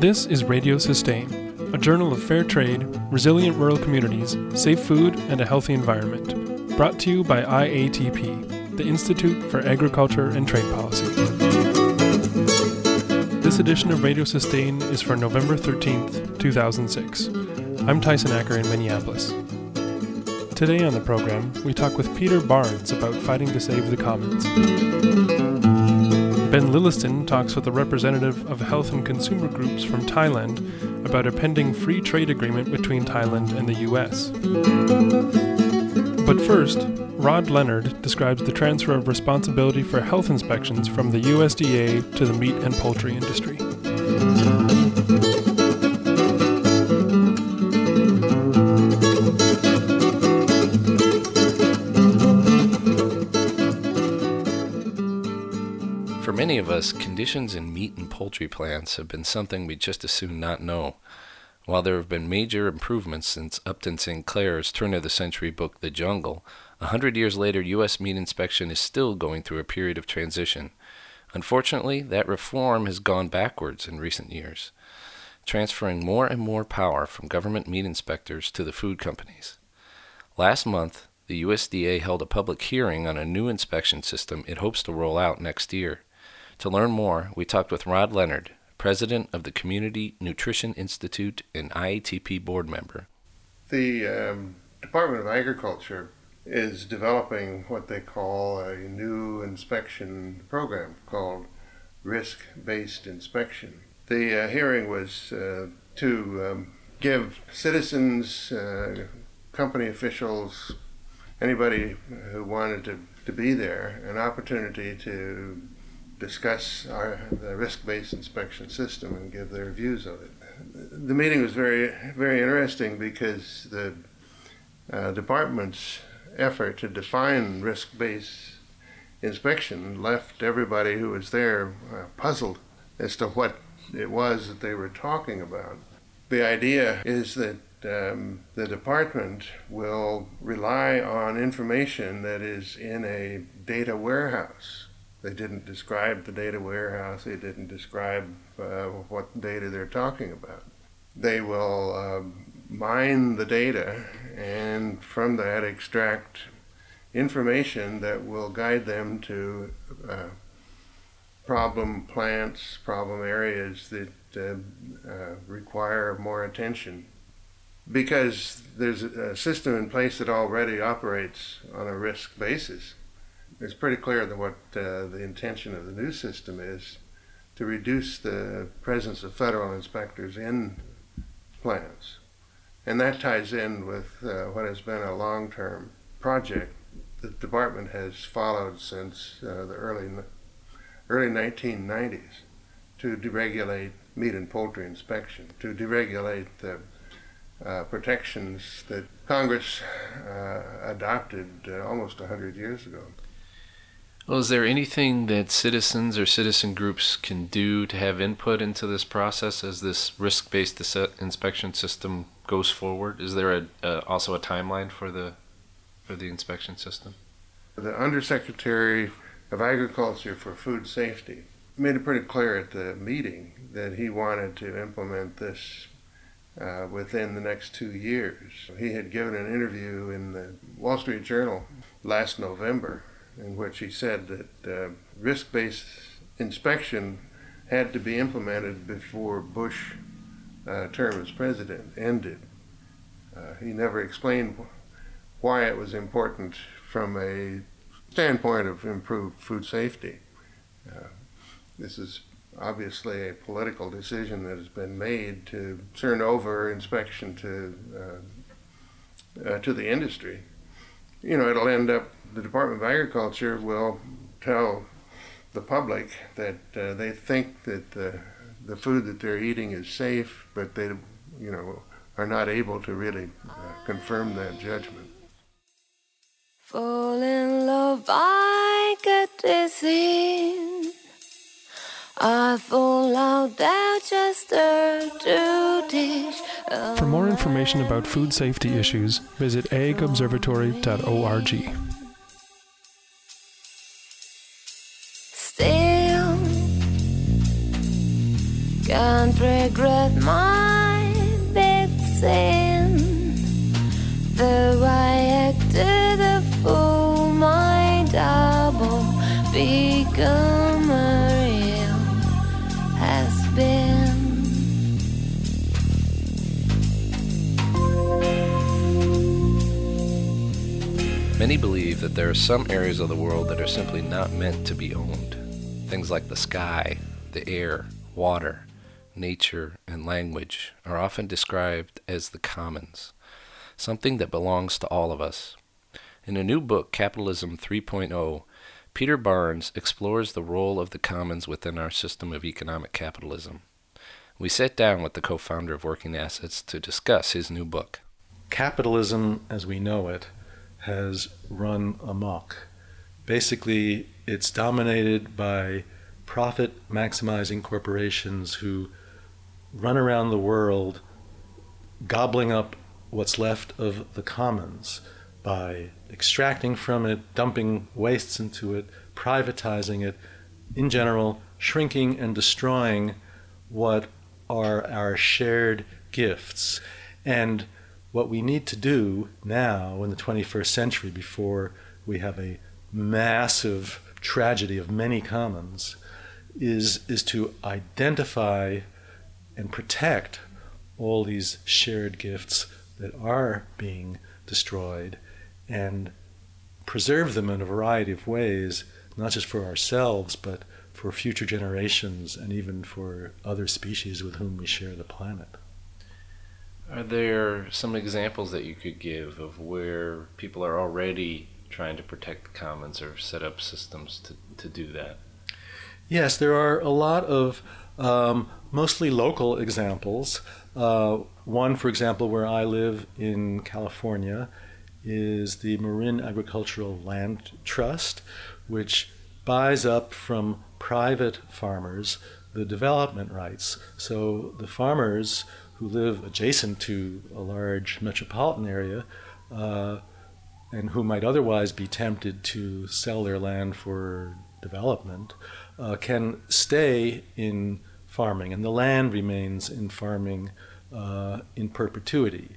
This is Radio Sustain, a journal of fair trade, resilient rural communities, safe food, and a healthy environment. Brought to you by IATP, the Institute for Agriculture and Trade Policy. This edition of Radio Sustain is for November 13th, 2006. I'm Tyson Acker in Minneapolis. Today on the program, we talk with Peter Barnes about fighting to save the commons. Ben Lilliston talks with a representative of health and consumer groups from Thailand about a pending free trade agreement between Thailand and the U.S. But first, Rod Leonard describes the transfer of responsibility for health inspections from the USDA to the meat and poultry industry. Many of us, conditions in meat and poultry plants have been something we just as soon not know. While there have been major improvements since Upton Sinclair's turn of the century book The Jungle, a hundred years later, U.S. meat inspection is still going through a period of transition. Unfortunately, that reform has gone backwards in recent years, transferring more and more power from government meat inspectors to the food companies. Last month, the USDA held a public hearing on a new inspection system it hopes to roll out next year. To learn more, we talked with Rod Leonard, president of the Community Nutrition Institute and IATP board member. The um, Department of Agriculture is developing what they call a new inspection program called risk based inspection. The uh, hearing was uh, to um, give citizens, uh, company officials, anybody who wanted to, to be there an opportunity to discuss our, the risk-based inspection system and give their views of it. The meeting was very, very interesting because the uh, department's effort to define risk-based inspection left everybody who was there uh, puzzled as to what it was that they were talking about. The idea is that um, the department will rely on information that is in a data warehouse they didn't describe the data warehouse. They didn't describe uh, what data they're talking about. They will uh, mine the data and from that extract information that will guide them to uh, problem plants, problem areas that uh, uh, require more attention. Because there's a system in place that already operates on a risk basis it's pretty clear that what uh, the intention of the new system is to reduce the presence of federal inspectors in plants. And that ties in with uh, what has been a long term project the department has followed since uh, the early, early 1990s to deregulate meat and poultry inspection, to deregulate the uh, protections that Congress uh, adopted uh, almost 100 years ago. Well, is there anything that citizens or citizen groups can do to have input into this process as this risk-based inspection system goes forward? Is there a, uh, also a timeline for the for the inspection system? The Undersecretary of Agriculture for Food Safety made it pretty clear at the meeting that he wanted to implement this uh, within the next two years. He had given an interview in the Wall Street Journal last November in which he said that uh, risk based inspection had to be implemented before Bush uh, term as president ended. Uh, he never explained why it was important from a standpoint of improved food safety. Uh, this is obviously a political decision that has been made to turn over inspection to uh, uh, to the industry. You know, it'll end up the Department of Agriculture will tell the public that uh, they think that the, the food that they're eating is safe, but they, you know, are not able to really uh, confirm that judgment. Fall in love, I get dizzy. I fall out there just to dish. For more information about food safety issues, visit agobservatory.org. Can't regret my big sin. Though I acted a fool, my double become a real has been. Many believe that there are some areas of the world that are simply not meant to be owned. Things like the sky, the air, water, nature, and language are often described as the commons, something that belongs to all of us. In a new book, Capitalism 3.0, Peter Barnes explores the role of the commons within our system of economic capitalism. We sat down with the co founder of Working Assets to discuss his new book. Capitalism, as we know it, has run amok. Basically, it's dominated by profit maximizing corporations who run around the world gobbling up what's left of the commons by extracting from it, dumping wastes into it, privatizing it, in general, shrinking and destroying what are our shared gifts. And what we need to do now in the 21st century, before we have a massive tragedy of many commons, is, is to identify and protect all these shared gifts that are being destroyed and preserve them in a variety of ways, not just for ourselves, but for future generations and even for other species with whom we share the planet. Are there some examples that you could give of where people are already trying to protect the commons or set up systems to, to do that? Yes, there are a lot of um, mostly local examples. Uh, one, for example, where I live in California, is the Marin Agricultural Land Trust, which buys up from private farmers the development rights. So the farmers who live adjacent to a large metropolitan area uh, and who might otherwise be tempted to sell their land for development uh, can stay in farming, and the land remains in farming uh, in perpetuity.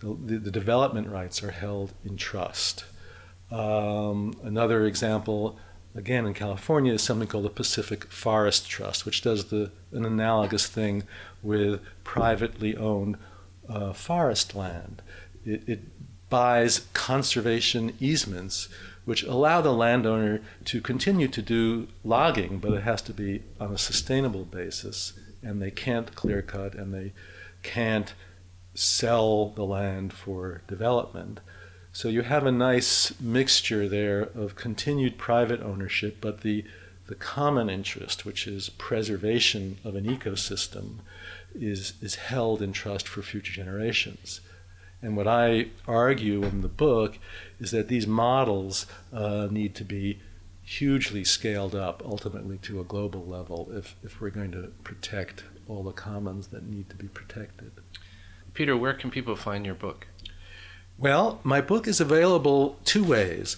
The, the, the, development rights are held in trust. Um, another example, again in California, is something called the Pacific Forest Trust, which does the, an analogous thing with privately owned uh, forest land. It, it buys conservation easements which allow the landowner to continue to do logging, but it has to be on a sustainable basis, and they can't clear cut and they can't sell the land for development. So you have a nice mixture there of continued private ownership, but the, the common interest, which is preservation of an ecosystem, is, is held in trust for future generations. And what I argue in the book is that these models uh, need to be hugely scaled up ultimately to a global level if, if we're going to protect all the commons that need to be protected. Peter, where can people find your book? Well, my book is available two ways.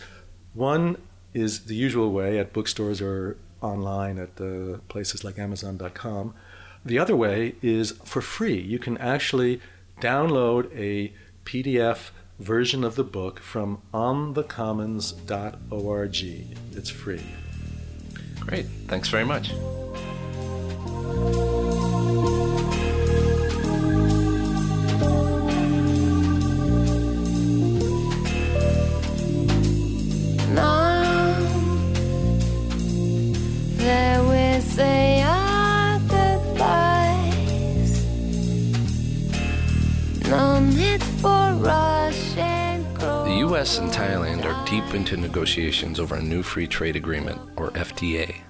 One is the usual way at bookstores or online at uh, places like Amazon.com. The other way is for free. You can actually download a PDF version of the book from onthecommons.org. It's free. Great. Thanks very much. US and Thailand are deep into negotiations over a new free trade agreement, or FTA.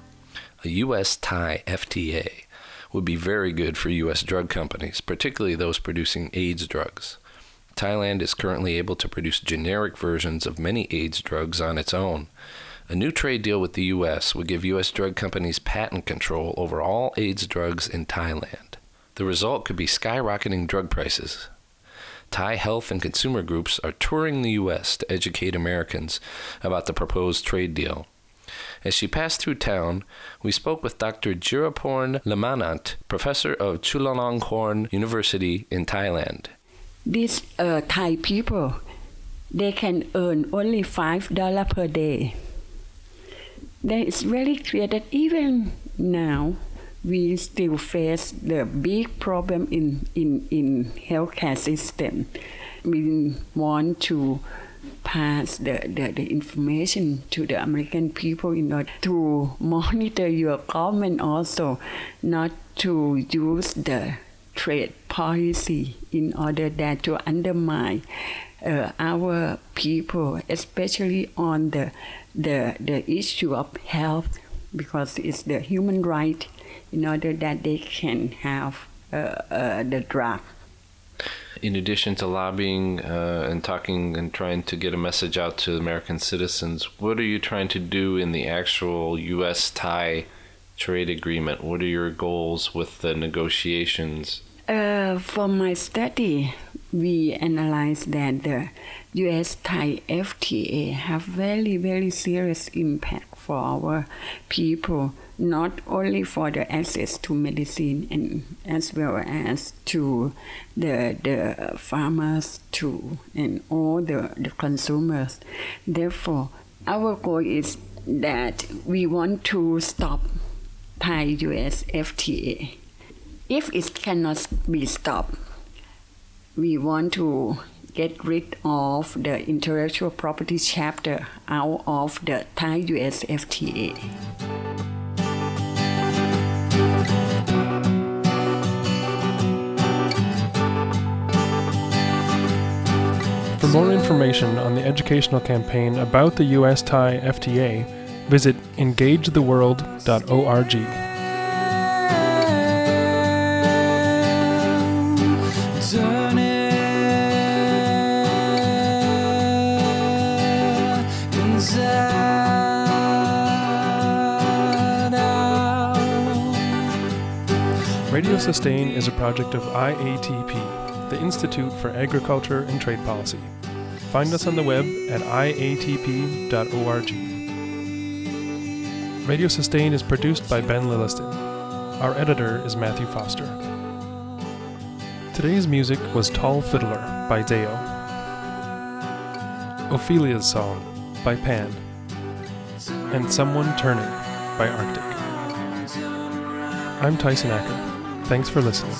A US Thai FTA would be very good for US drug companies, particularly those producing AIDS drugs. Thailand is currently able to produce generic versions of many AIDS drugs on its own. A new trade deal with the US would give US drug companies patent control over all AIDS drugs in Thailand. The result could be skyrocketing drug prices, Thai health and consumer groups are touring the U.S. to educate Americans about the proposed trade deal. As she passed through town, we spoke with Dr. Jiraporn Limpananont, professor of Chulalongkorn University in Thailand. These uh, Thai people, they can earn only five dollar per day. Then it's very clear that even now we still face the big problem in in in healthcare system. We want to pass the, the, the information to the American people in order to monitor your government also, not to use the trade policy in order that to undermine uh, our people, especially on the, the, the issue of health, because it's the human right in order that they can have uh, uh, the drug in addition to lobbying uh, and talking and trying to get a message out to American citizens, what are you trying to do in the actual U.S. Thai trade agreement? What are your goals with the negotiations? Uh, for my study, we analyzed that the U.S. Thai FTA have very very serious impact for our people not only for the access to medicine and as well as to the the farmers too and all the, the consumers. Therefore, our goal is that we want to stop Thai US FTA. If it cannot be stopped, we want to get rid of the intellectual property chapter out of the Thai US FTA. For more information on the educational campaign about the US Thai FTA, visit engagetheworld.org. Radio Sustain is a project of IATP, the Institute for Agriculture and Trade Policy. Find us on the web at iatp.org. Radio Sustain is produced by Ben Lilliston. Our editor is Matthew Foster. Today's music was Tall Fiddler by Deo. Ophelia's Song by Pan. And Someone Turning by Arctic. I'm Tyson Acker. Thanks for listening.